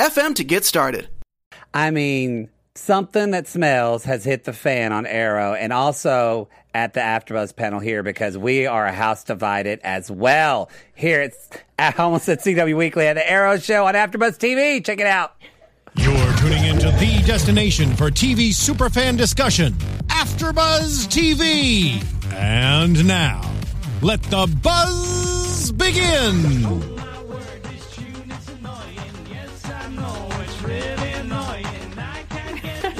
anchor.fm to get started. I mean, something that smells has hit the fan on Arrow and also at the AfterBuzz panel here because we are a house divided as well. Here it's I almost at CW Weekly at the Arrow Show on AfterBuzz TV. Check it out. You're tuning into the destination for TV superfan discussion, AfterBuzz TV. And now, let the buzz begin.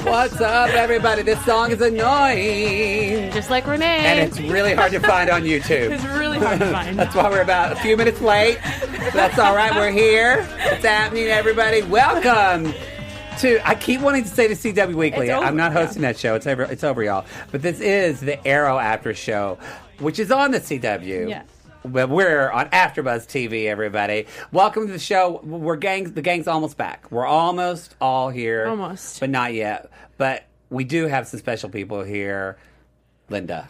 What's up, everybody? This song is annoying. Just like Renee. And it's really hard to find on YouTube. It's really hard to find. That's why we're about a few minutes late. But that's all right. We're here. It's happening, everybody. Welcome to. I keep wanting to say to CW Weekly. Over, I'm not hosting that show. It's over. It's over, y'all. But this is the Arrow After Show, which is on the CW. Yeah. But we're on AfterBuzz TV, everybody. Welcome to the show. We're gangs. The gang's almost back. We're almost all here. Almost. but not yet. But we do have some special people here. Linda.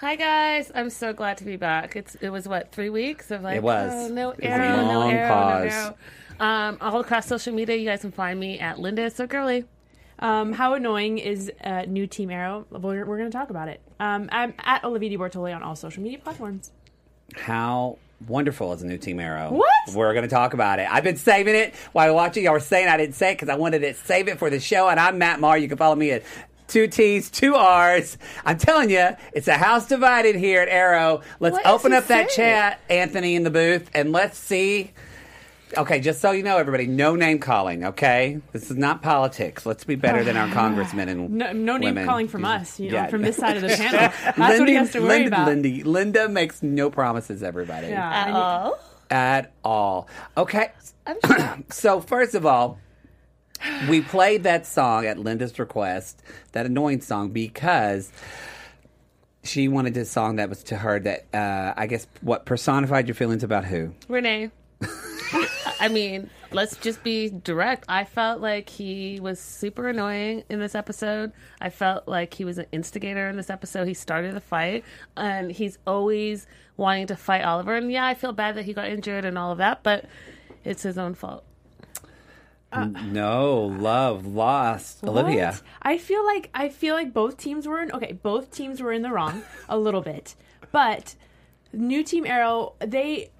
Hi guys, I'm so glad to be back. It's it was what three weeks of like It was. oh, no arrow, no arrow, pause. no arrow. Um, all across social media, you guys can find me at Linda is so girly. Um, how annoying is uh, new Team Arrow? We're, we're going to talk about it. Um, I'm at Olivia Bortoli on all social media platforms. How wonderful is a new Team Arrow? What? We're going to talk about it. I've been saving it while watching. Y'all were saying I didn't say it because I wanted to save it for the show. And I'm Matt Marr. You can follow me at two T's, two R's. I'm telling you, it's a house divided here at Arrow. Let's What open up that chat, Anthony, in the booth, and let's see. Okay, just so you know, everybody, no name calling. Okay, this is not politics. Let's be better than our congressmen and No, no name women. calling from us, you know, Yeah. from this side of the panel. That's what he has to worry Linda, about. Lindy, Linda makes no promises, everybody. Yeah, I need- Oh, At all. Okay. I'm. So, first of all, we played that song at Linda's request, that annoying song, because she wanted a song that was to her that, uh, I guess, what personified your feelings about who? Renee. I mean, let's just be direct. I felt like he was super annoying in this episode. I felt like he was an instigator in this episode. He started the fight, and he's always wanting to fight Oliver. And yeah, I feel bad that he got injured and all of that, but it's his own fault. no, love, lost. Olivia. I feel like I feel like both teams were in okay, both teams were in the wrong a little bit. But new team Arrow, they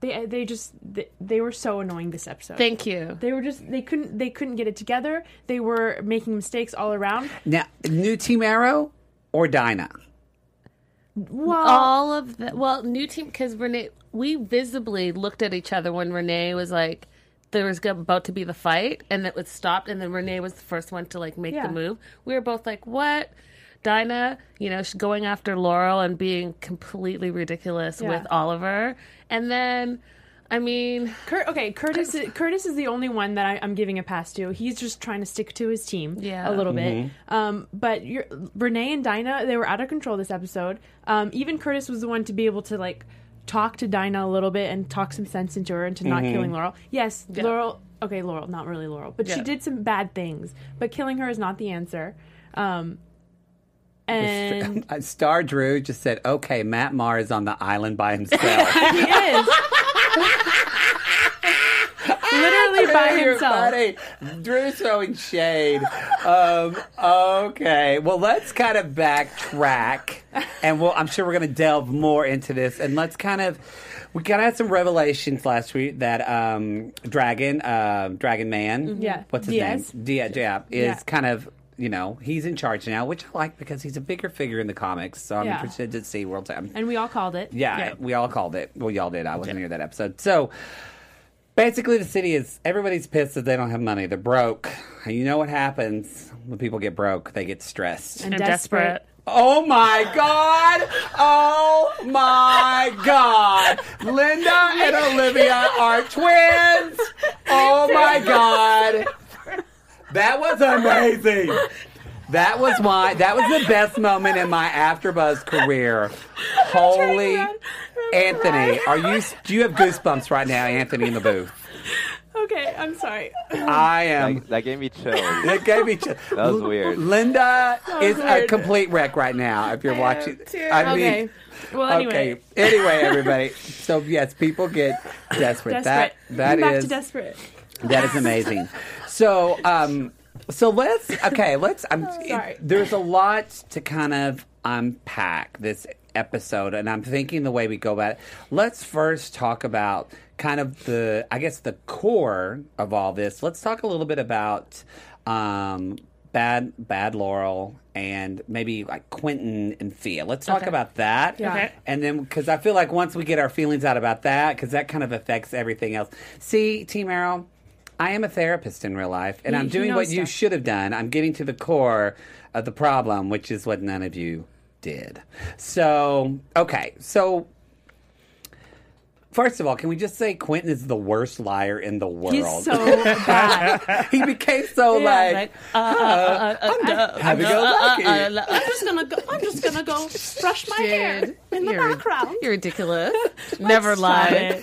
they uh, they just they, they were so annoying this episode. Thank you. they were just they couldn't they couldn't get it together. They were making mistakes all around. Now, new Team Arrow or Dinah? Well, all of the well new team because renee we visibly looked at each other when renee was like there was about to be the fight and it was stopped and then renee was the first one to like make Yeah. the move we were both like what dinah you know going after laurel and being completely ridiculous Yeah. with oliver and then i mean Kurt, okay, Curtis. Is, Curtis is the only one that I, I'm giving a pass to. He's just trying to stick to his team, Yeah. a little Mm-hmm. bit. Um, but you're, Renee and Dinah, they were out of control this episode. Um, even Curtis was the one to be able to like talk to Dinah a little bit and talk some sense into her into Mm-hmm. not killing Laurel. Yes, Laurel. Okay, Laurel, not really Laurel, but she did some bad things. But killing her is not the answer. Um, and Star Drew just said, okay, Matt Marr is on the island by himself. he is literally by You're himself. funny. Drew's throwing shade. Um, okay. Well, let's kind of backtrack, and we'll, I'm sure we're going to delve more into this. And let's kind of. We kind of had some revelations last week that um, Dragon, uh, Dragon Man, Yeah. what's his Diaz. name? Diaz, yeah, is Yeah. kind of, you know, he's in charge now, which I like because he's a bigger figure in the comics. So I'm Yeah. interested to see World Time. And we all called it. Yeah, we all called it. Well, y'all did. I wasn't here that episode. So basically, the city is everybody's pissed that they don't have money. They're broke. And you know what happens when people get broke? They get stressed. And, And desperate. desperate. Oh my God! Oh my God! Linda and Olivia are twins! Oh my God! That was amazing! That was my that was the best moment in my AfterBuzz career. Holy around. Anthony, are you do you have goosebumps right now, Anthony in the booth? Okay, I'm sorry. I am That, that gave me chills. it gave me ch- That was weird. Linda is a complete wreck right now. If you're watching, I mean, okay. Well, anyway. okay. Anyway, everybody. So yes, people get desperate. Desperate. That that Back is to desperate. that is amazing. So um, so let's okay. Let's. I'm. Oh, sorry. there's a lot to kind of unpack this episode, and I'm thinking the way we go about it. Let's first talk about kind of the, I guess, the core of all this. Let's talk a little bit about um, bad, bad Laurel, and maybe like Quentin and Thea. Let's talk Okay. about that. Yeah. Okay. And then, because I feel like once we get our feelings out about that, because that kind of affects everything else. See, Team Arrow, I am a therapist in real life, and He- I'm doing what you should have done. I'm getting to the core of the problem, which is what none of you did. So, okay. So, first of all, can we just say Quentin is the worst liar in the world? He's so bad. he became so Yeah, like, Like, uh, uh, uh, happy go lucky. I'm just gonna go. I'm just gonna go brush my hair Dude, in the you're, background. You're ridiculous. Never lie.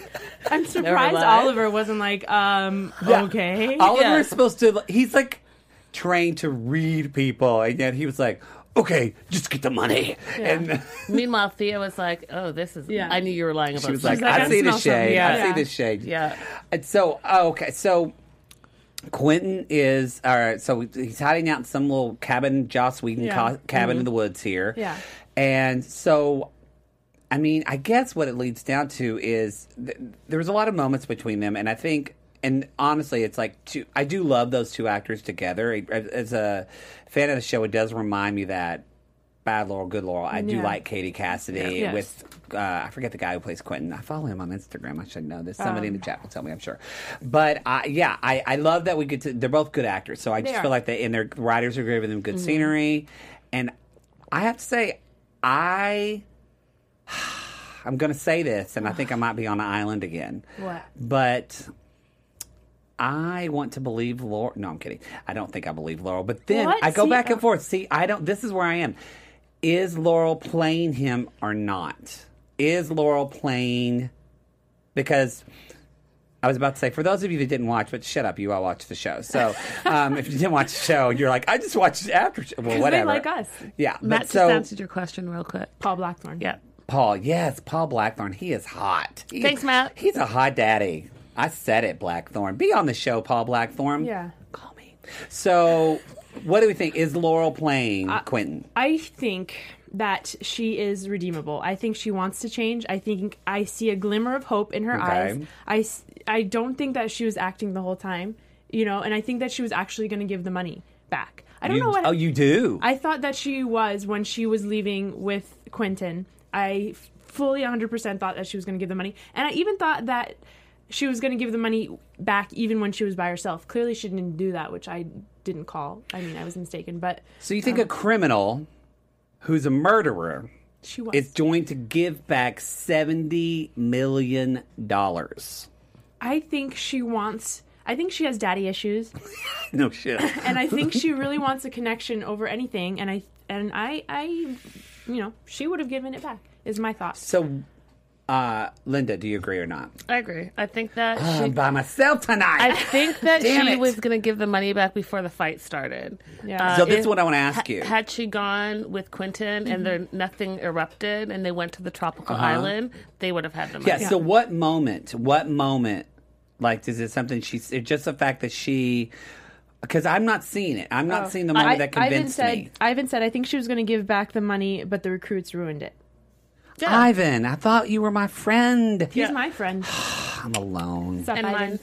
I'm surprised. Oliver wasn't like, um, Yeah. okay. Oliver Yeah. is supposed to. He's like trained to read people, and yet he was like, "Okay, just get the money." And Meanwhile, Thea was like, "Oh, this is. Yeah. I knew you were lying about." she was something." like, like, "I I see the smell something." shade. I Yeah. see the shade." Yeah. And so, oh, okay, so Quentin is all right. So he's hiding out in some little cabin, Joss Whedon Yeah. ca- cabin in mm-hmm. the woods here. Yeah. and so. I mean, I guess what it leads down to is th- there was a lot of moments between them, and I think, and honestly, it's like two. I do love those two actors together. As a fan of the show, it does remind me that Bad Laurel, Good Laurel. I do Yeah. like Katie Cassidy Yes. with uh, I forget the guy who plays Quentin. I follow him on Instagram. I should know this. Somebody Um, in the chat will tell me. I'm sure. But I, yeah, I, I love that we get to. They're both good actors, so I just feel like they and their writers are giving them good Mm-hmm. scenery. And I have to say, I. I'm going to say this, and I think I might be on an island again. What? But I want to believe Laurel. No, I'm kidding. I don't think I believe Laurel. But then What? I go See, back and uh, forth. See, I don't. This is where I am. Is Laurel playing him or not? Is Laurel playing? Because I was about to say, for those of you that didn't watch, but shut up, you all watched the show. So um, if you didn't watch the show, you're like, I just watched it after. Well, 'Cause they whatever. like us. Yeah, Matt but just so answered your question real quick. Paul Blackthorne. Yeah. Paul, yes, Paul Blackthorne. He is hot. He- Thanks, Matt. He's a hot daddy. I said it, Blackthorne. Be on the show, Paul Blackthorne. Yeah. Call me. So, what do we think? Is Laurel playing Quentin? I think that she is redeemable. I think she wants to change. I think I see a glimmer of hope in her Okay. eyes. I don't think that she was acting the whole time, you know, and I think that she was actually going to give the money back. I don't You- know what. Oh, you do. I thought that she was when she was leaving with Quentin. I fully 100% thought that she was going to give the money. And I even thought that she was going to give the money back even when she was by herself. Clearly, she didn't do that, which I didn't call. I mean, I was mistaken, but so you think a um, criminal who's a murderer she was. is going to give back seventy million dollars? I think she wants. I think she has daddy issues, No shit. and I think she really wants a connection over anything. And I and I I, you know, she would have given it back. Is my thought. so, uh, Linda, do you agree or not? I agree. I think that I'm she. by myself tonight. I think that she it. was going to give the money back before the fight started. Yeah. so this if- is what I want to ask you. Had she gone with Quentin and there nothing erupted and they went to the tropical island, they would have had the money. Uh-huh. Yeah. So what moment? What moment? Like, is it something she's? It's just the fact that she. Because I'm not seeing it. I'm not seeing the moment that Ivan convinced said, me. Ivan said, I think she was going to give back the money, but the recruits ruined it. Yeah. Ivan, I thought you were my friend. He's Yeah. my friend. I'm alone. What's and Ivan? mine.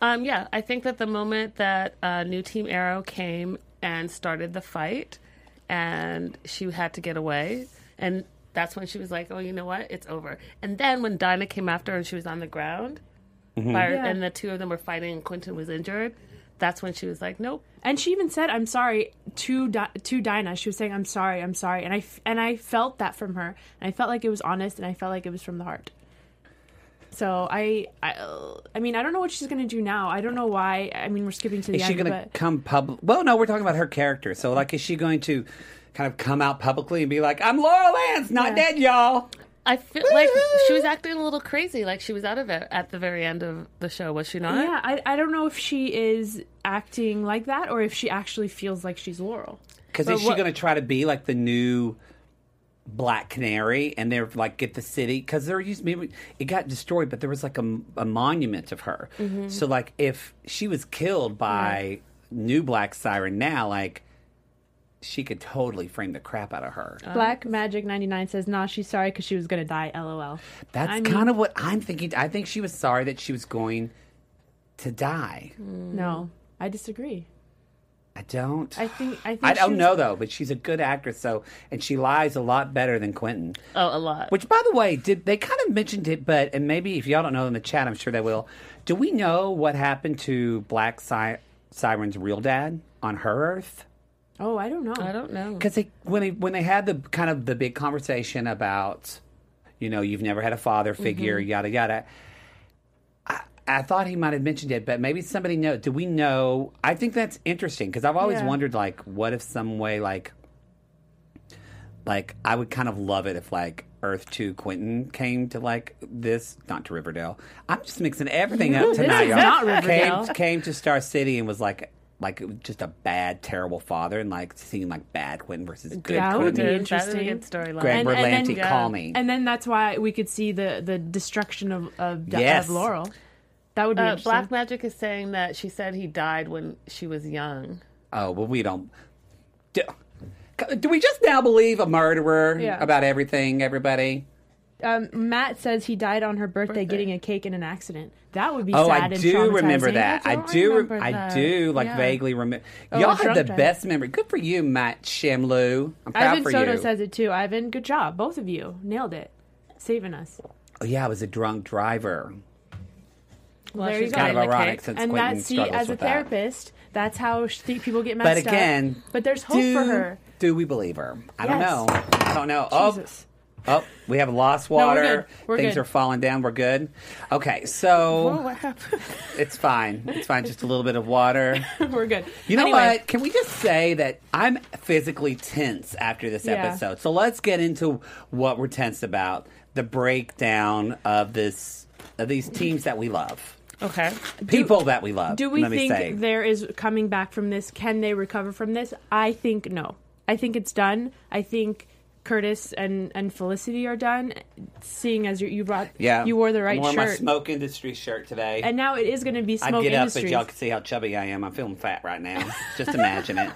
Um, yeah, I think that the moment that uh, New Team Arrow came and started the fight, and she had to get away, and that's when she was like, "Oh, you know what? It's over." And then when Dinah came after her and she was on the ground, by her- Yeah. and the two of them were fighting, and Quentin was injured. that's when she was like, "Nope." And she even said, "I'm sorry" to Di- to Dinah. She was saying, "I'm sorry, I'm sorry," and I f- and I felt that from her, and I felt like it was honest, and I felt like it was from the heart. So I, I, I mean, I don't know what she's gonna do now. I don't know why. I mean, we're skipping to the Is end, she going to come public? Well, no, we're talking about her character. So, like, is she going to kind of come out publicly and be like, "I'm Laurel Lance, not Yeah. dead, y'all"? I feel like she was acting a little crazy, like she was out of it at the very end of the show, was she not? yeah, I, I don't know if she is acting like that or if she actually feels like she's Laurel. Because is she what- going to try to be like the new Black Canary and they're like get the city? Because there used maybe it got destroyed, but there was like a, a monument of her. Mm-hmm. So like if she was killed by new Black Siren now, like she could totally frame the crap out of her. Oh. Black Magic ninety nine says, "Nah, she's sorry because she was gonna die." LOL. That's I mean- kind of what I'm thinking. I think she was sorry that she was going to die. Hmm. No, I disagree. I don't. I think I think I she don't was- know though, but she's a good actress. So, and she lies a lot better than Quentin. Oh, a lot. Which, by the way, did they kind of mentioned it? But and maybe if y'all don't know in the chat, I'm sure they will. Do we know what happened to Black si- Siren's real dad on her Earth? Oh, I don't know. I don't know. Because they when they when they had the kind of the big conversation about, you know, you've never had a father figure, mm-hmm. yada yada. I, I thought he might have mentioned it, but maybe somebody knows. Do we know? I think that's interesting because I've always Yeah. wondered, like, what if some way, like, like I would kind of love it if like Earth Two Quentin came to like this, not to Riverdale. I'm just mixing everything up This tonight. is y'all. not Riverdale. Came, came to Star City and was like. Like just a bad, terrible father, and like seeing like bad Quentin versus good That would Quentin. be Dude, that is a interesting. good storyline. Greg And- and then- Berlanti, Yeah. call me. And then that's why we could see the the destruction of of, Yes. of Laurel. That would be Uh, interesting. Black Magic is saying that she said he died when she was young. oh, well, we don't. Do, do we just now believe a murderer Yeah. about everything, everybody? Um, Matt says he died on her birthday, getting a cake in an accident. That would be Oh, sad I and do remember that. I, don't do. remember I that. do. Like Yeah. vaguely remember. Oh, Y'all had the drive. best memory. Good for you, Matt Shamloo. I'm proud Ivan for Soto you. Soto says it too. Ivan, good job, both of you nailed it, saving us. oh, yeah, I was a drunk driver. Well, There she's you go. Kind of ironic cake. since and Quentin that see, struggles as a with that. therapist, that's how people get messed up. But again, up. But there's hope do, for her. Do we believe her? I don't know. I don't know. Jesus. Oh, oh, we have lost we're water. good. We're Things good. are falling down. We're good. Okay, so what happened? it's fine. It's fine. Just a little bit of water. We're good. You know Anyway, what? Can we just say that I'm physically tense after this Yeah. episode? So let's get into what we're tense about. The breakdown of this of these teams that we love. Okay. People that we love. Do we think say. there is coming back from this? Can they recover from this? I think no. I think it's done. I think Curtis and, and Felicity are done. Seeing as you, you brought, yeah. you wore the right I'm wearing my Smoak industry shirt today. and now it is going to be smoke I smoke get up industries. y'all can see how chubby I am. I'm feeling fat right now. Just imagine it.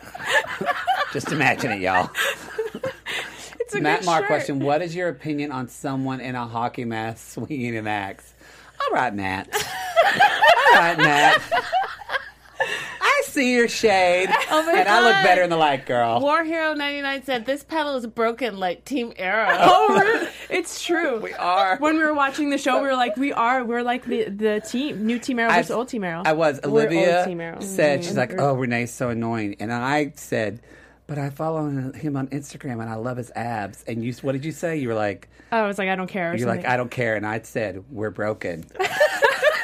Just imagine it, y'all. it's a Matt good Mark shirt. question: What is your opinion on someone in a hockey mask swinging an axe? All right, Matt. All right, Matt. See your shade, Oh my and I look better in the light, girl. War Hero 99 said this pedal is broken like Team Arrow. Oh, really? it's true. We are. When we were watching the show, we were like, we are. We're like the the team, new Team Arrow I- versus old Team Arrow. I was. We're Olivia said she's mm-hmm. like, "Oh, Renee's so annoying," and I said, "But I follow him on Instagram, and I love his abs." And you, what did you say? You were like, Oh, I was like, I don't care. "You're like. I don't care," and I said, "We're broken."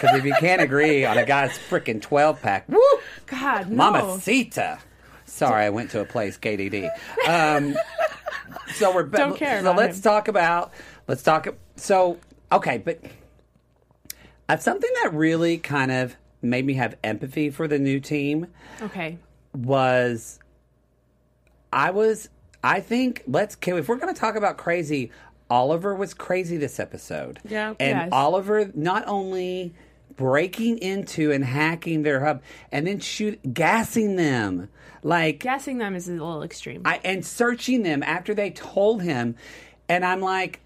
Because if you can't agree on a guy's freaking twelve pack, woo, God, no. Mamacita. Sorry, I went to a place, KDD. Um, so we're Don't care So about let's him. talk about. Let's talk. So okay, but uh, something that really kind of made me have empathy for the new team Okay. was I was I think let's okay, if we're going to talk about crazy, Oliver was crazy this episode. Yeah. and Yes. Oliver not only breaking into and hacking their hub and then shoot gassing them like Gassing them is a little extreme. I, and searching them after they told him, and I'm like,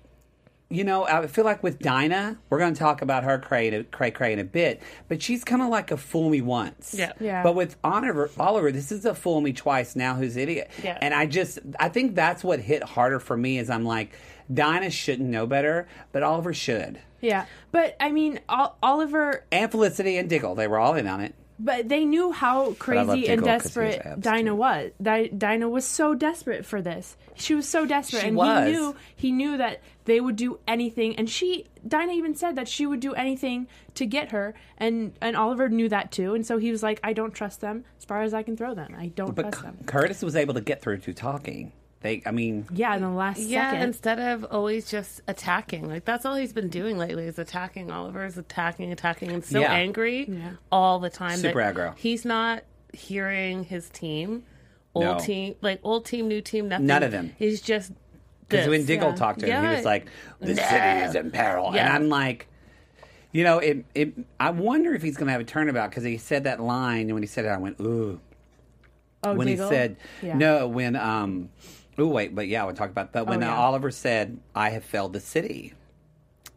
you know, I feel like with Dinah, we're going to talk about her cray cray cray in a bit, but she's kind of like a fool me once. Yeah. Yeah. But with Oliver, Oliver, this is a fool me twice now. Who's idiot? Yeah. And I just, I think that's what hit harder for me is I'm like, Dinah shouldn't know better, but Oliver should. Yeah, but I mean, Ol- Oliver. And Felicity and Diggle, they were all in on it. But they knew how crazy and Diggle 'cause he has desperate abs, Dinah too. was. Di- Dinah was so desperate for this. She was so desperate, She and was. he knew he knew that they would do anything. And she, Dinah, even said that she would do anything to get her. And and Oliver knew that too. And so he was like, "I don't trust them as far as I can throw them. I don't But trust C- them." Curtis was able to get through to talking. They, I mean, Yeah, in the last Yeah, second. instead of always just attacking. Like that's all he's been doing lately is attacking. Oliver is attacking, attacking, and so Yeah. angry Yeah. all the time. Super that aggro. He's not hearing his team, old No. team, like old team, new team. Nothing. None of them. He's just because when Diggle yeah. talked to him, he Yeah. was like, "The Nah. city is in peril," and Yeah. I'm like, you know, it. it I wonder if he's going to have a turnabout because he said that line, and when he said it, I went, "Ooh." oh, when Diggle? he said Yeah. no, when um, oh wait, but yeah, we'll talk about. But when Oh, uh, yeah. Oliver said, "I have failed the city,"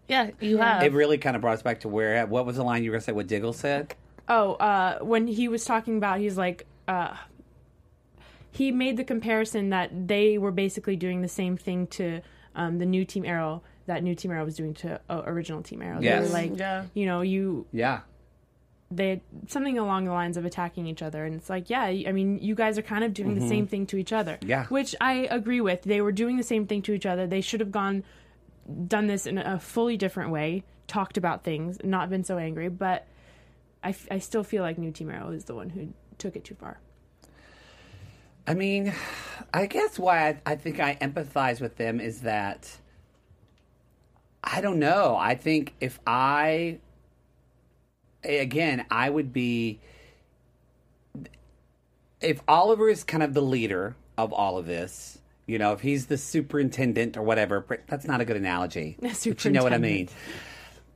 Yeah, you have. it really kind of brought us back to where. What was the line you were going to say? What Diggle said? Oh, uh, when he was talking about, he's like, uh, he made the comparison that they were basically doing the same thing to um, the new Team Arrow that new Team Arrow was doing to uh, original Team Arrow. They Yes. were like, Yeah. you know, you Yeah, they something along the lines of attacking each other, and it's like, yeah, I mean, you guys are kind of doing the same thing to each other. Mm-hmm. Yeah. which I agree with. They were doing the same thing to each other. They should have gone done this in a fully different way, talked about things, not been so angry. But I, f- I still feel like New Team Arrow is the one who took it too far. I mean, I guess why I, I think I empathize with them is that I don't know. I think if I again, I would be if Oliver is kind of the leader of all of this, you know, if he's the superintendent or whatever, that's not a good analogy. But you know what I mean.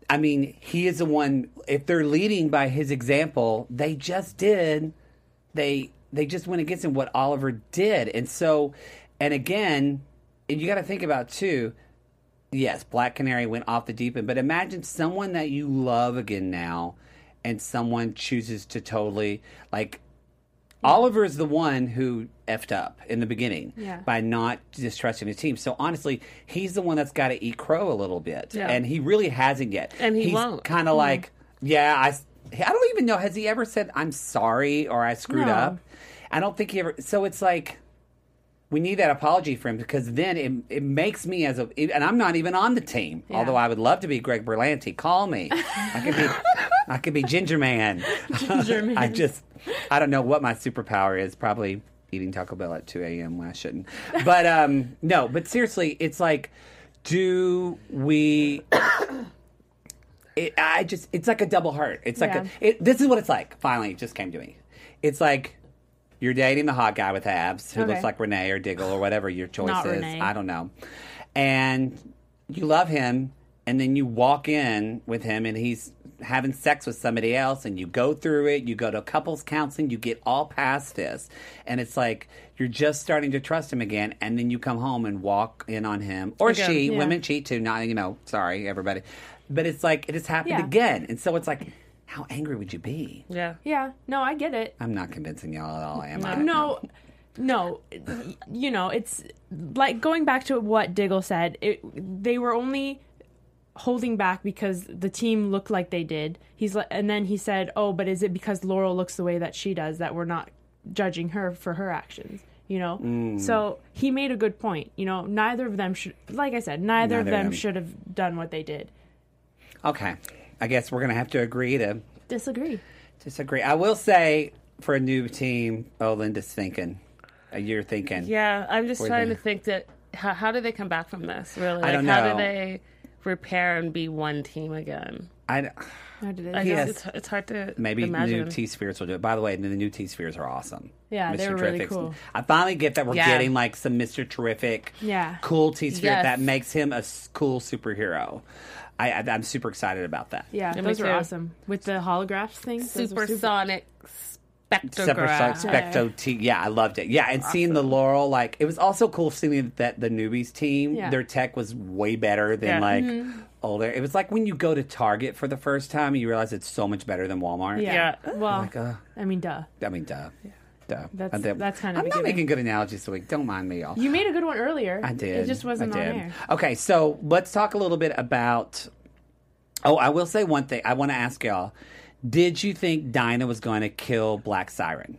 I mean, he is the one. If they're leading by his example, they just did. They they just went against him what Oliver did, and so, and again, and you got to think about too. Yes, Black Canary went off the deep end, but imagine someone that you love again now, and someone chooses to totally like. Oliver is the one who effed up in the beginning Yeah. by not distrusting his team. So honestly, he's the one that's got to eat crow a little bit, Yeah. and he really hasn't yet. And he he's won't. Kind of like, yeah, I. I don't even know. Has he ever said I'm sorry or I screwed No. up? I don't think he ever. So it's like we need that apology for him because then it, it makes me as a and I'm not even on the team. Although I would love to be Greg Berlanti. Call me. I could be I could be Ginger Man. Ginger Man. I just I don't know what my superpower is. Probably eating Taco Bell at 2 a.m. when I shouldn't. But um no. But seriously, it's like, do we? It, I just it's like a double heart. It's like Yeah. a, it, this is what it's like. Finally, it just came to me. It's like you're dating the hot guy with abs who Okay. looks like Renee or Diggle or whatever your choice Not is. Renee. I don't know. And you love him, and then you walk in with him, and he's having sex with somebody else, and you go through it. You go to couples counseling. You get all past this, and it's like you're just starting to trust him again, and then you come home and walk in on him or Again. she. Yeah. Women cheat too. Not you know. Sorry, everybody. But it's like it has happened Yeah. again, and so it's like, how angry would you be? yeah. Yeah, no, I get it. I'm not convincing y'all at all, am I? No, no, you know, it's like going back to what Diggle said. It, they were only holding back because the team looked like they did. He's like, and then he said, "Oh, but is it because Laurel looks the way that she does that we're not judging her for her actions?" You know. Mm. So he made a good point. You know, neither of them should, like I said, neither, Neither of of them them. should have done what they did. Okay, I guess we're gonna have to agree to Disagree. disagree. I will say for a new team, oh, Linda's thinking. Uh, You're thinking. Yeah, I'm just trying the- to think that how, how do they come back from this? Really, I like don't how know. do they repair and be one team again? I, How did it? I Yes. guess it's, it's hard to maybe imagine. new T spheres will do it. By the way, the new T spheres are awesome. Yeah, they were really Terrific's- cool. I finally get that we're Yeah. getting like some Mr. Terrific, Yeah. cool T sphere Yes. that makes him a s- cool superhero. I, I, I'm super excited about that. Yeah, me those were too. awesome with the holographs thing. those were super- Supersonic Separate spectrograph. Specto T. Yeah, I loved it. Yeah, and seeing the Laurel, like, it was also cool seeing that the newbies team, Yeah. their tech was way better than, Yeah. like, Mm-hmm. older. It was like when you go to Target for the first time and you realize it's so much better than Walmart. Yeah. Yeah. Well, Like, uh, I mean, duh. I mean, duh. Duh. That's- I did- that's kind of I'm a not given. making good analogies this week. Don't mind me, y'all. You made a good one earlier. I did. It just wasn't I on air. Okay, so let's talk a little bit about. Oh, I will say one thing. I want to ask y'all: Did you think Dinah was going to kill Black Siren?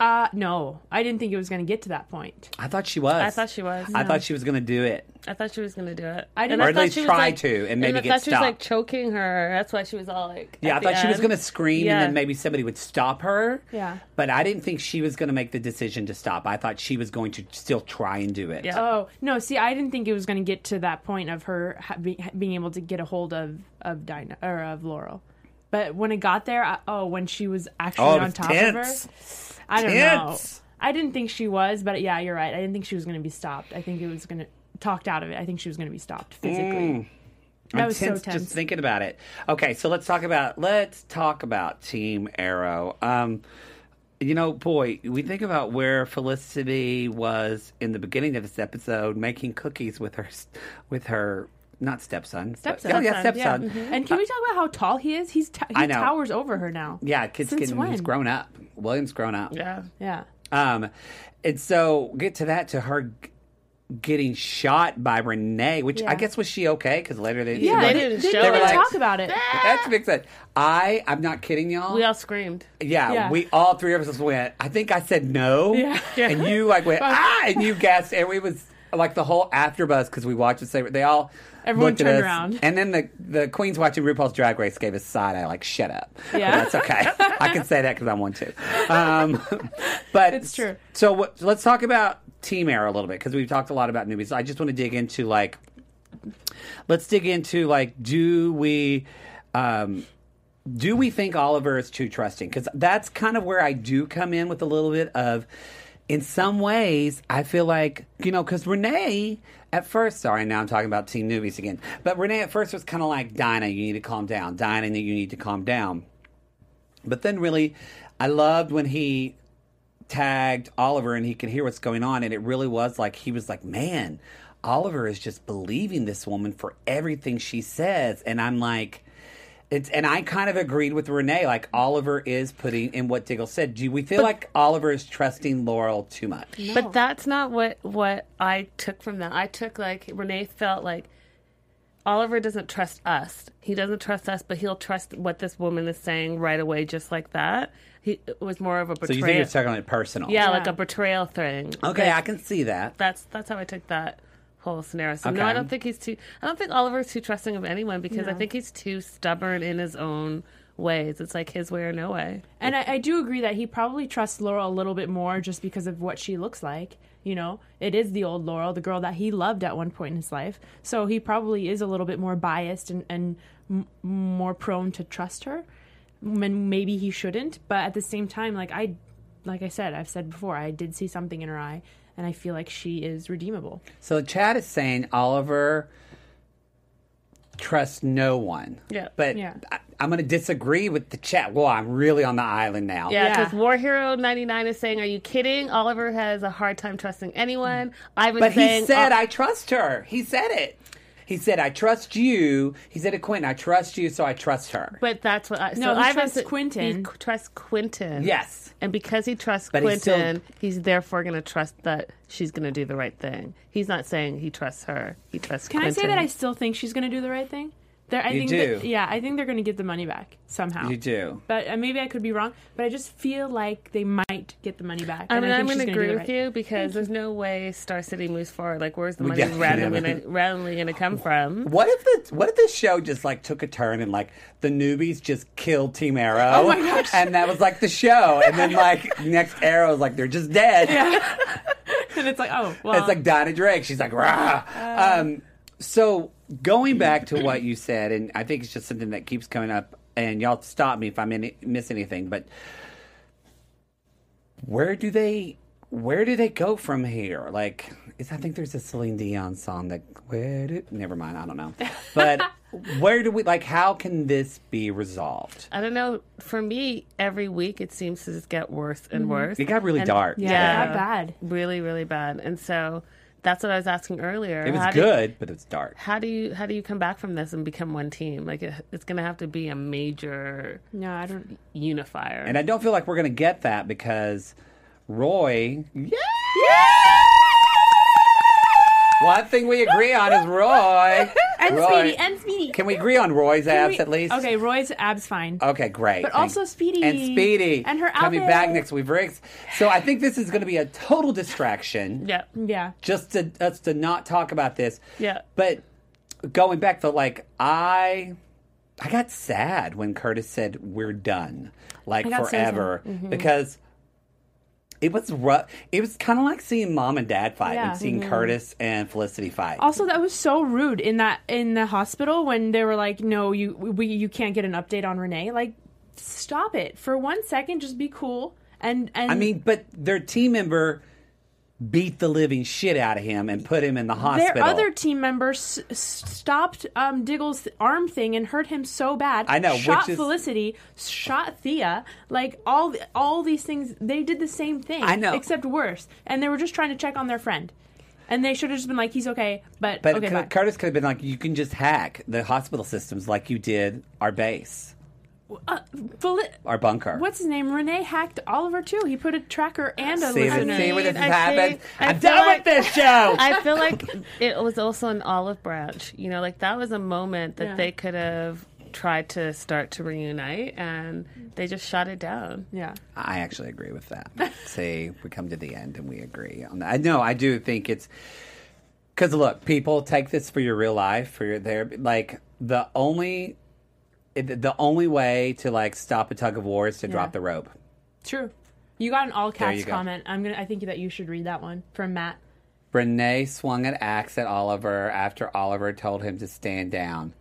Uh, no, I didn't think it was going to get to that point. I thought she was. I thought she was. I thought she was going to do it. I thought she was going to do it. I didn't- And Or at thought least she was, try like- to and maybe I get thought she was like choking her. That's why she was all like. Yeah, I at thought the she was end. going to scream Yeah. and then maybe somebody would stop her. Yeah. But I didn't think she was going to make the decision to stop. I thought she was going to still try and do it. Yeah. Oh no! See, I didn't think it was going to get to that point of her ha- be, being able to get a hold of of Dinah or of Laurel. But when it got there, I, oh, when she was actually Oh, on was top tense. of her, I don't Tense. know. I didn't think she was, but yeah, you're right. I didn't think she was going to be stopped. I think it was going to talked out of it. I think she was going to be stopped physically. That I'm was so tense tense. just thinking about it. Okay, so let's talk about let's talk about Team Arrow. Um, you know, boy, we think about where Felicity was in the beginning of this episode, making cookies with her with her not stepson, but- Stepson. oh yeah, Stepson, stepson. And can we talk about how tall he is? He's t- he I know. towers over her now. Yeah, kid's Since getting he's grown up. William's grown up. Yeah. Yeah. Um, and so get to that to her g- getting shot by Renee, which I guess was she okay? Because later they Yeah, They they, didn't they show didn't it. even They were like- talk about it. That's big sense. I I'm not kidding y'all. We all screamed. Yeah, Yeah. we all three of us went. I think I said no, Yeah. and you like went ah, and you guessed, and we was like the whole AfterBuzz because we watched it. Say they all Everyone turned around. and then the the queens watching RuPaul's Drag Race gave us side eye like shut up. Yeah. But that's okay. I can say that because I'm one too. Um, but It's true. So what, let's talk about Team Arrow a little bit because we've talked a lot about newbies. So I just want to dig into like let's dig into like do we um do we think Oliver is too trusting? Because that's kind of where I do come in with a little bit of, in some ways, I feel like, you know, because Renee at first, sorry, now I'm talking about teen newbies again, but Renee at first was kind of like, Dinah, you need to calm down. Dinah, you need to calm down. But then really, I loved when he tagged Oliver and he could hear what's going on. And it really was like, he was like, man, Oliver is just believing this woman for everything she says. And I'm like, it's, and I kind of agreed with Renee. Like Oliver is putting in what Diggle said. Do we feel like Oliver is trusting Laurel too much? But that's not what what I took from that. I took like Renee felt like Oliver doesn't trust us. He doesn't trust us, but he'll trust what this woman is saying right away, just like that. He it was more of a So betrayal. you think you're taking it personal? yeah, Yeah. like a betrayal thing. Okay, That- I can see that. that's that's how I took that whole scenario. So no, I don't think he's too. I don't think Oliver's too trusting of anyone because I think he's too stubborn in his own ways. It's like his way or no way. And I, I do agree that he probably trusts Laurel a little bit more just because of what she looks like. You know, it is the old Laurel, the girl that he loved at one point in his life. So he probably is a little bit more biased and, and m- more prone to trust her. When maybe he shouldn't, but at the same time, like I, like I said, I've said before, I did see something in her eye, and I feel like she is redeemable. So Chad is saying Oliver trusts no one. Yeah. But Yeah. I, I'm going to disagree with the chat. Well, I'm really on the island now. Yeah, Yeah. because War Hero ninety nine is saying, "Are you kidding? Oliver has a hard time trusting anyone." I've been But saying, he said, uh, I trust her. He said it. He said, I trust you. He said to Quentin, I trust you, so I trust her. But that's what I. No, so he I've been trusts sa- Quentin. He trusts Quentin. yes. And because he trusts But he's still- Quentin, he's therefore going to trust that she's going to do the right thing. He's not saying he trusts her. He trusts Can Quentin. I say that I still think she's going to do the right thing? There, I You think do. That, yeah, I think they're going to get the money back somehow. You do. But uh, maybe I could be wrong. But I just feel like they might get the money back. I and mean, I I'm think going to agree with right- you because there's no way Star City moves forward. Like, where's the money Yeah. randomly gonna, randomly going to come from? What if the what if the show just like took a turn and like the newbies just killed Team Arrow? Oh my gosh. And that was like the show, and then like next Arrow is like they're just dead. Yeah. and it's like, oh, well, It's like Donna Drake. She's like, rah. Um, so going back to what you said, and I think it's just something that keeps coming up, and y'all stop me if I min- miss anything, but where do they where do they go from here? Like, is I think there's a Celine Dion song that where do never mind, I don't know. But where do we like how can this be resolved? I don't know. For me, every week it seems to just get worse and mm-hmm. worse. It got really And- dark. yeah, Yeah. not bad. really, really bad. And so that's what I was asking earlier. It was How do- good, but it's dark. how do you how do you come back from this and become one team? Like it, it's going to have to be a major No, I don't. unifier. And I don't feel like we're going to get that because Roy, yeah, One thing we agree on is Roy. And Roy. Speedy, and Speedy. Can we agree on Roy's Can abs we- at least? Okay, Roy's abs fine. Okay, great. But Thank- also Speedy. And Speedy. And her Coming outfit. back next week. Very ex- So I think this is going to be a total distraction. Yeah. Yeah. Just to us to not talk about this. Yeah. But going back though, like I I got sad when Curtis said we're done. Like I got so sad. forever. Mm-hmm. Because it was rough. It was kind of like seeing mom and dad fight Yeah. and seeing mm-hmm. Curtis and Felicity fight. Also, that was so rude in that in the hospital when they were like, "No, you we you can't get an update on Renee." Like, stop it for one second. Just be cool. And and I mean, but their team member beat the living shit out of him and put him in the hospital. their other team members s- stopped um, Diggle's arm thing and hurt him so bad. I know, Shot is- Felicity, shot Thea. Like all all these things, they did the same thing. I know. except worse. And they were just trying to check on their friend. And they should have just been like, "He's okay," but, But okay, bye. Curtis could have been like, you can just hack the hospital systems like you did our base, Uh, Feli- our bunker. What's his name? Renee hacked Oliver too. He put a tracker and a See, listener. see where this I has happened? think- I I'm feel done like- with this show. I feel like it was also an olive branch. You know, like that was a moment that Yeah. they could have tried to start to reunite and they just shot it down. yeah. I actually agree with that. See, we come to the end and we agree on that. No, I do think it's because look, people take this for your real life, for your their like the only it, the only way to like stop a tug of war is to drop the rope. True. You got an all There caps go. comment. I'm gonna. I think that you should read that one from Matt. Renee swung an axe at Oliver after Oliver told him to stand down.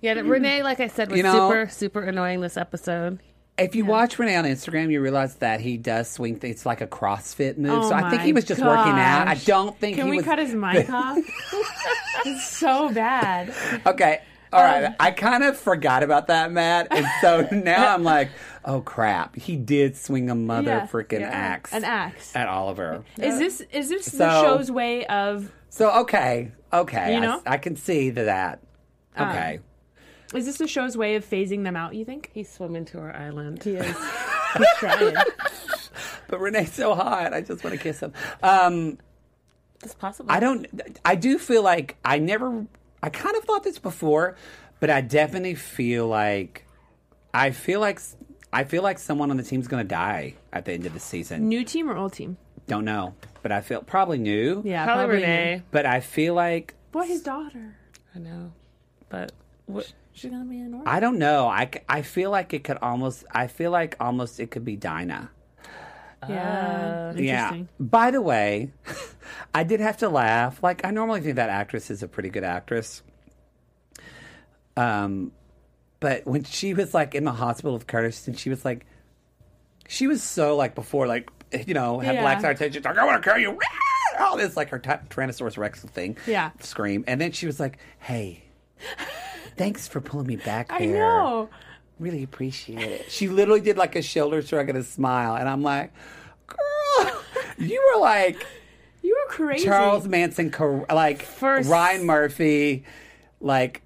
Yeah, Renee, like I said, was You know- super, super annoying this episode. If you watch Renee on Instagram, you realize that he does swing. Th- it's like a CrossFit move. Oh so I think he was just working out. I don't think Can he we was. cut his mic off? it's so bad. Okay. All right. Um, I kind of forgot about that, Matt. And so now I'm like, oh crap. He did swing a mother Yeah, freaking yeah. axe. An axe. At Oliver. Is this is this the show's way of? So, okay. Okay. You I- know? I, can see that. Okay. Is this the show's way of phasing them out? You think? He's swimming to our island. He is. He's trying. but Renee's so hot. I just want to kiss him. Um, It's possible. I don't. I do feel like I never. I kind of thought this before, but I definitely feel like I feel like I feel like someone on the team's going to die at the end of the season. New team or old team? Don't know, but I feel probably new. Yeah, Probably, probably, Renee. But I feel like Boy, his daughter. I know. But what, She's gonna be an orphan. I don't know. I, I feel like it could almost. I feel like almost it could be Dinah. Yeah. Yeah. Interesting. By the way, I did have to laugh. Like I normally think that actress is a pretty good actress. Um, but when she was like in the hospital with Curtis, and she was like, she was so like before, like you know, had Yeah. black side attention. Like I want to kill you. All this like her ty- Tyrannosaurus Rex thing. Yeah. Scream, and then she was like, "Hey, thanks for pulling me back I know. Really appreciate it." She literally did like a shoulder shrug and a smile, and I'm like, "Girl, you were like." You were crazy. Charles Manson, like First- Ryan Murphy, like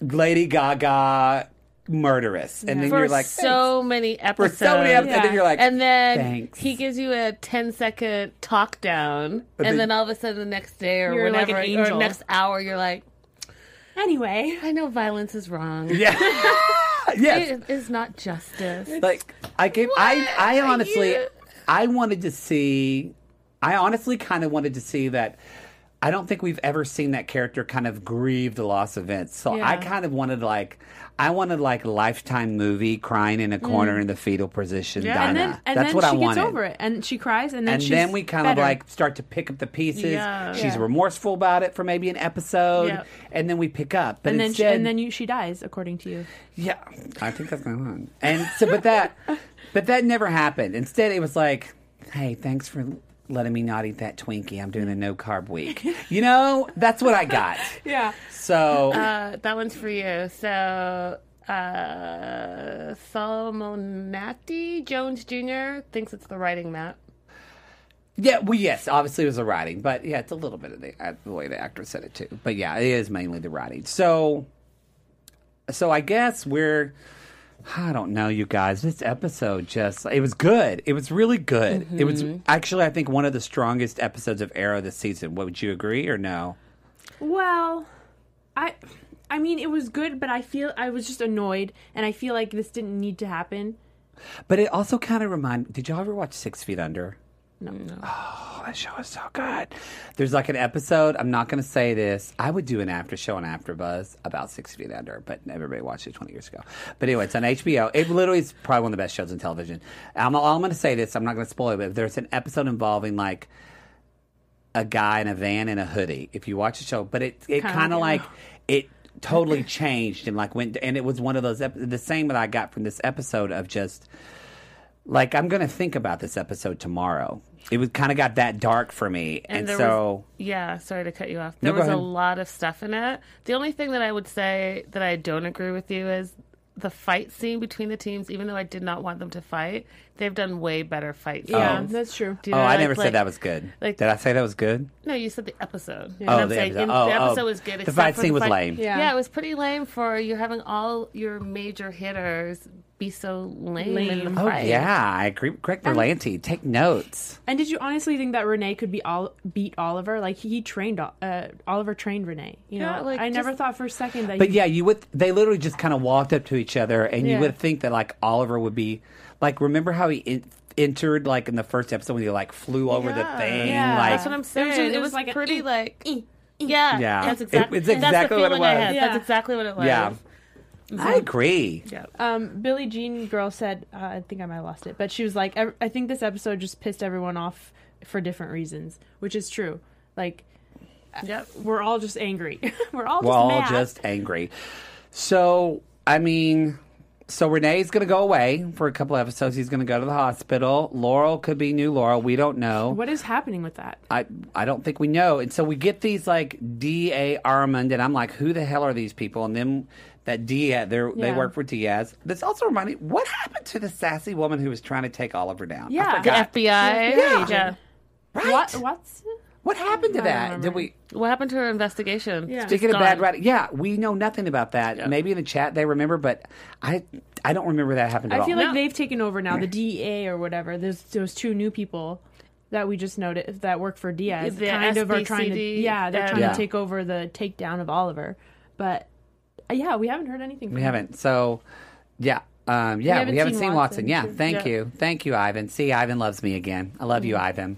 Lady Gaga, murderous, and then for you're like, so many for episodes. so many episodes, and then you're like, and then Thanks. he gives you a 10 second talk down, But and then- then all of a sudden the next day or You're like an or next hour, you're like, Anyway. I know violence is wrong. yeah, yes, It is not justice. like I gave, I, I honestly, You- I wanted to see, I honestly kind of wanted to see that. I don't think we've ever seen that character kind of grieve the loss of Vince. So I kind of wanted like, I wanted like lifetime movie crying in a corner mm. in the fetal position. Yeah. Dinah. And then and That's then what she I gets wanted. over it and she cries and then and then we kind of like start to pick up the pieces. Yeah. She's Yeah. remorseful about it for maybe an episode, Yeah. and then we pick up. But and then she, and then you she dies according to you. yeah, I think that's going on. And so, but that, but that never happened. Instead, it was like, hey, thanks for letting me not eat that Twinkie. I'm doing a no carb week. You know, that's what I got. Yeah. So Uh, that one's for you. So, uh, Salmonati Jones Jr. thinks it's the writing, Matt. yeah, well, yes, obviously it was the writing, but yeah, it's a little bit of the, uh, the way the actor said it too. But yeah, it is mainly the writing. So, so I guess we're. I don't know, you guys. This episode just, it was good. It was really good. It was mm-hmm. actually, I think, one of the strongest episodes of Arrow this season. What, would you agree or no? Well, I I mean it was good, but I feel I was just annoyed and I feel like this didn't need to happen. But it also kind of remind. Did y'all ever watch Six Feet Under? No. Oh, that show is so good. There's like an episode. I'm not going to say this. I would do an after show on AfterBuzz about Six Feet Under, but everybody watched it 20 years ago. But anyway, it's on HBO. It literally is probably one of the best shows on television. I'm, I'm going to say this. I'm not going to spoil it, but there's an episode involving like a guy in a van in a hoodie. If you watch the show, but it it Kinda like like it totally changed and like went and it was one of those ep- the same that I got from this episode of just like I'm gonna think about this episode tomorrow. It was kind of got that dark for me, and, there so was, yeah, sorry to cut you off. There go was a lot of stuff in it. The only thing that I would say that I don't agree with you is the fight scene between the teams. Even though I did not want them to fight, they've done way better fight scenes. Yeah, that's true. Do you oh, know, I like- never like- said that was good. like- Did I say that was good? No, you said the episode. Yeah. And Oh, I'm the saying episode. Oh, the oh. was good. The except fight for scene was fight- lame. Yeah. Yeah. it was pretty lame for you're having all your major hitters be so lame, in Lame. the Oh yeah, I agree. Greg Berlanti, take notes. And did you honestly think that Renee could be all beat Oliver? Like he trained uh, Oliver trained Renee. You Yeah, know, like, I never thought for a second that. But he, yeah, you would. They literally just kind of walked up to each other, and you would think that like Oliver would be like. Remember how he in, entered like in the first episode when he like flew over the thing? Yeah. Like That's what I'm saying. just- It it was, was like pretty like e- yeah, Yeah. That's It- exactly it's that's exactly what it was. Yeah. That's exactly what it was. yeah. I agree. Yeah. um, Billie Jean girl said, uh, I think I might have lost it, but she was like, "Ev- I think this episode just pissed everyone off for different reasons, which is true. Like Yep. we're all just angry. we're all just We're just all mad. just angry. So I mean, so Renee's going to go away for a couple episodes. He's going to go to the hospital. Laurel could be new Laurel. We don't know. What is happening with that? I I don't think we know. And so we get these like D A Armand, and I'm like, who the hell are these people? And then that Diaz, they they work for Diaz. This also reminded me, what happened to the sassy woman who was trying to take Oliver down? Yeah. The The. FBI. Yeah. yeah. right? What? What's What happened to that? Did we? What happened to her investigation? Yeah. Speaking of bad writing, yeah, we know nothing about that. Maybe in the chat they remember, but I I don't remember that happened at I feel all. like they've taken over now. The DEA or whatever. There's those two new people that we just noticed that work for Diaz. The kind of are trying to. Yeah, they're trying Yeah. to take over the takedown of Oliver. But uh, yeah, we haven't heard anything. From We them. haven't. So, yeah. Um, yeah, we haven't haven't, seen seen, Watson. Watson, Yeah, thank Yeah. you. Thank you, Ivan. See, Ivan loves me again. I love you, Ivan.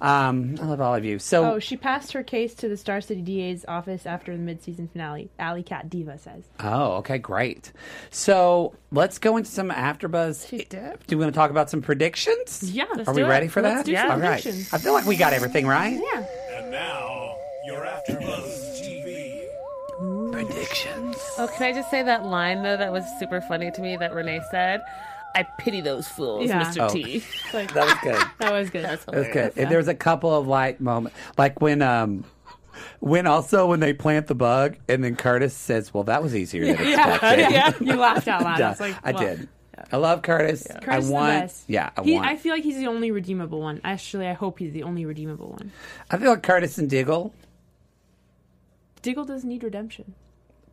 Um, I love all of you. So, Oh, she passed her case to the Star City DA's office after the mid-season finale. Alley Cat Diva says. oh, okay, great. So, let's go into some AfterBuzz. She did. Do we want to talk about some predictions? Yeah, Are we do it. ready for Let's that? do some all right. I feel like we got everything right. yeah. And now, your AfterBuzz TV Predictions. Oh, can I just say that line though that was super funny to me that Renee said? I pity those fools, Yeah. Mr. Oh. T. Like, That was good. that was good. That's That was hilarious. good. And there was a couple of light moments, like when um, when also when they plant the bug, and then Curtis says, "Well, that was easier than expected." yeah, yeah, you laughed out loud. I Yeah, was like, I wow. did. I love Curtis. I Curtis is the want. best. Yeah, I He, want. I feel like he's the only redeemable one. Actually, I hope he's the only redeemable one. I feel like Curtis and Diggle, Diggle doesn't need redemption.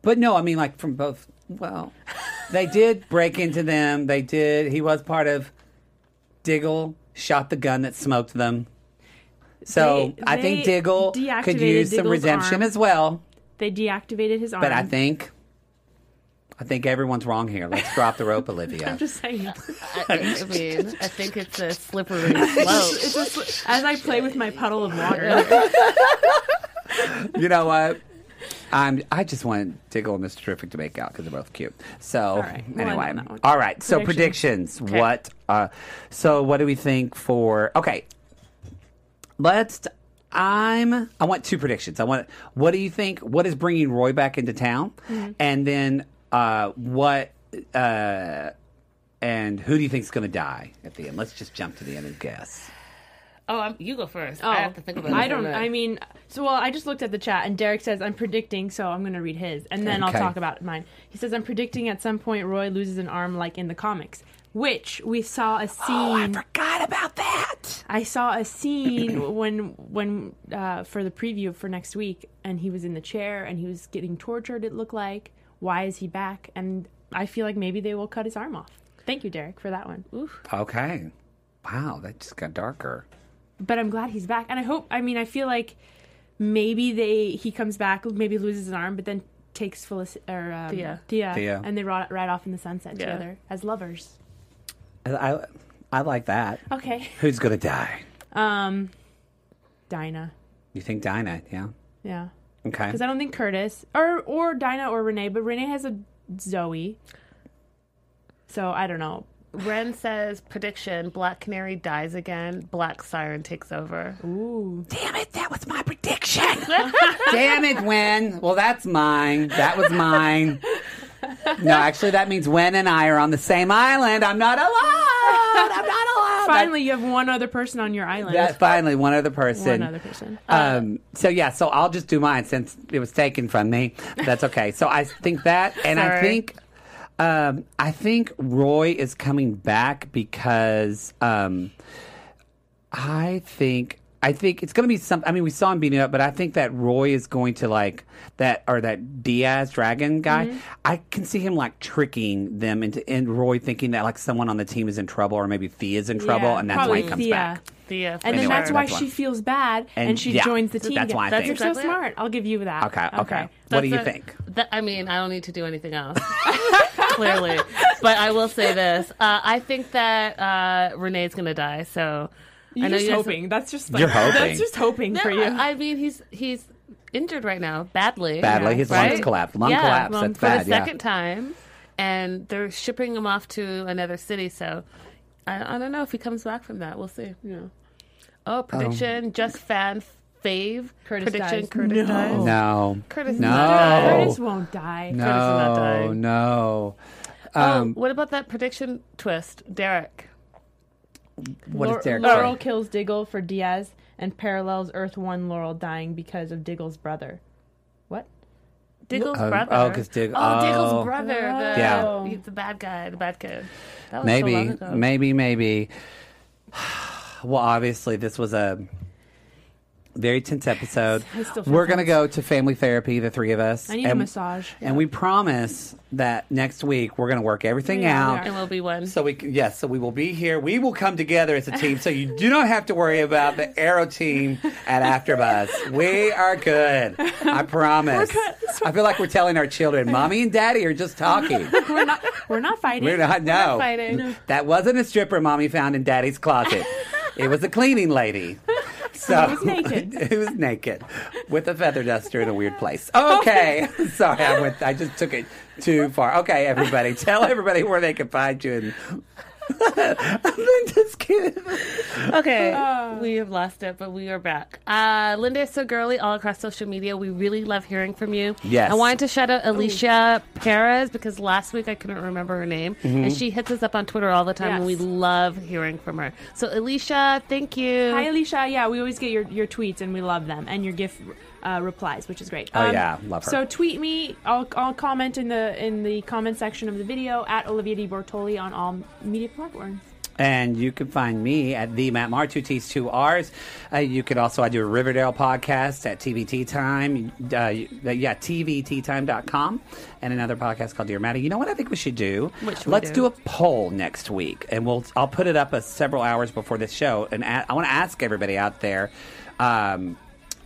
But no, I mean like from both. Well, they did break into them. They did. He was part of. Diggle shot the gun that smoked them. So They- I think Diggle could deactivated use some redemption arm. as well. They deactivated his arm. But I think, I think everyone's wrong here. Let's drop the rope, Olivia. I'm just saying. I, I mean, I think it's a slippery slope. It's just, as I play with my puddle of water. you know what? I'm. I just want Diggle and Mr. Terrific to make out because they're both cute. So right. We'll anyway, all right. So predictions. Predictions. What? Uh, so what do we think for? Okay, let's. I'm. I want two predictions. I want. What do you think? What is bringing Roy back into town? Mm-hmm. And then uh, what? Uh, and who do you think is going to die at the end? Let's just jump to the end and guess. Oh, I'm, you go first. Oh, I have to think about it. I don't. minute. I mean, so well, I just looked at the chat, and Derek says I'm predicting, so I'm going to read his, and then Okay. I'll talk about mine. He says I'm predicting at some point Roy loses an arm, like in the comics, which we saw a scene. Oh, I forgot about that. I saw a scene when when uh, for the preview for next week, and he was in the chair and he was getting tortured. It looked like. Why is he back? And I feel like maybe they will cut his arm off. Thank you, Derek, for that one. Okay. Wow, that just got darker. But I'm glad he's back, and I hope. I mean, I feel like maybe they he comes back, maybe loses an arm, but then takes Felici- or um, Thea. Thea, Thea. and they ride, ride off in the sunset Yeah. together as lovers. I, I, I like that. Okay. Who's gonna die? Um, Dinah. You think Dinah? Yeah. Yeah. Okay. Because I don't think Curtis or or Dinah or Renee, but Renee has a Zoe. So I don't know. Ren says prediction: Black Canary dies again. Black Siren takes over. Ooh. Damn it, that was my prediction. Damn it, Wen. Well, that's mine. That was mine. No, actually, that means Wen and I are on the same island. I'm not alone. I'm not alone. Finally, you have one other person on your island. That, finally, one other person. one other person. Um, so yeah, so I'll just do mine since it was taken from me. That's okay. So I think that, and I think, um, I think Roy is coming back because um, I think I think it's going to be some. I mean, we saw him beating up, but I think that Roy is going to like that or that Diaz dragon guy. Mm-hmm. I can see him like tricking them into and Roy thinking that like someone on the team is in trouble or maybe Thea's in trouble, Yeah, and that's why he comes Thea. back. Thea, and for then Anyway, that's why that's she feels bad and, And- she yeah, joins the team. that's why I That's think. so Exactly it. smart. I'll give you that. Okay, okay. What do you a- think? that- I mean, I don't need to do anything else. Clearly, but I will say this: uh, I think that uh, Renee's going to die. So You're I know just you guys- hoping. That's just like, You're hoping. That's just hoping No, for you. I mean, he's he's injured right now, badly. Badly, his lungs right? collapsed. Lung yeah, collapse. lung- That's for bad. the yeah. second time, and they're shipping him off to another city. So I, I don't know if he comes back from that. We'll see. yeah. Oh, prediction: just fan fave. Curtis prediction: dies. Curtis No. dies. No. Curtis is No. not dying. Curtis won't die. Curtis is not No, dying. no. Oh, Um, what about that prediction twist, Derek? what Laur- is Derek Laurel saying? kills Diggle for Diaz and parallels Earth One Laurel dying because of Diggle's brother. What? Diggle's Oh, brother. oh, 'cause Dig- Oh, oh. Diggle's brother. The, Yeah. he's the bad guy, the bad kid. That was Maybe, so long ago. maybe, maybe. Well, obviously, this was a very tense episode. I still feel We're going to go to family therapy, the three of us. I need a and, massage. And we promise that next week we're going to work everything Yeah, out. And we'll be one. So we yes, so we will be here. We will come together as a team, so you do not have to worry about the Arrow team at AfterBuzz. We are good. I promise. I feel like we're telling our children, "Mommy and Daddy are just talking." we're not. We're not fighting. We're not. No, fighting. that wasn't a stripper Mommy found in Daddy's closet. it was a cleaning lady. So Who was naked. who was naked with a feather duster in a weird place. Oh. Okay, sorry, I went. I just took it too far. Okay, everybody, tell everybody where they can find you. And I'm just kidding. Okay, we have lost it, but we are back. Uh, Linda is so girly all across social media. We really love hearing from you. Yes. I wanted to shout out Alicia Perez because last week I couldn't remember her name, Mm-hmm. and she hits us up on Twitter all the time, and we love hearing from her. So Alicia, thank you. Hi, Alicia. Yeah, we always get your, your tweets and we love them and your GIF uh, replies, which is great. Oh, yeah, love her. So tweet me. I'll, I'll comment in the in the comment section of the video at Olivia deBortoli on all media platforms. And you can find me at the Matt Marr, two T's, two R's. Uh, you could also, I do a Riverdale podcast at TVT Time. Uh, yeah, TVTtime.com. And another podcast called Dear Maddie. You know what I think we should do? We Let's do? do a poll next week. And we'll I'll put it up uh, several hours before this show. And a- I want to ask everybody out there, um,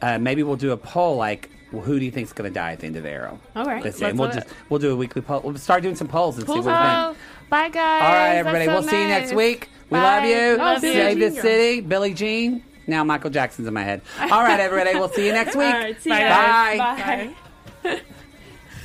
uh, maybe we'll do a poll like, well, who do you think's going to die at the end of Arrow? All right. Let's see. Let's we'll do just it. we'll do a weekly poll. We'll start doing some polls and see what we think. Bye guys. All right, everybody. so we'll see you next week. We Bye. love you. Love Billie you. Save Jean the girl. city. Billie Jean. Now Michael Jackson's in my head. All right, everybody. We'll see you next week. All right. See Bye, you guys. guys. Bye.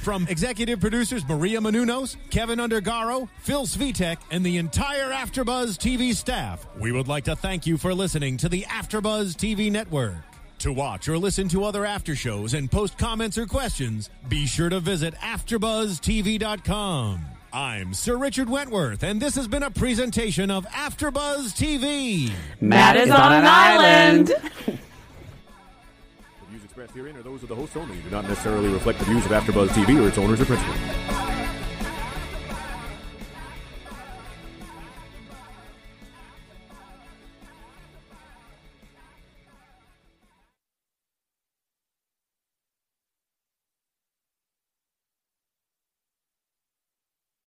From executive producers Maria Menounos, Kevin Undergaro, Phil Svitek, and the entire AfterBuzz TV staff, we would like to thank you for listening to the AfterBuzz TV network. To watch or listen to other after shows and post comments or questions, be sure to visit AfterBuzzTV.com. I'm Sir Richard Wentworth, and this has been a presentation of AfterBuzz TV. Matt, is on an island. The views expressed herein are those of the hosts only and do not necessarily reflect the views of AfterBuzz TV or its owners or principals.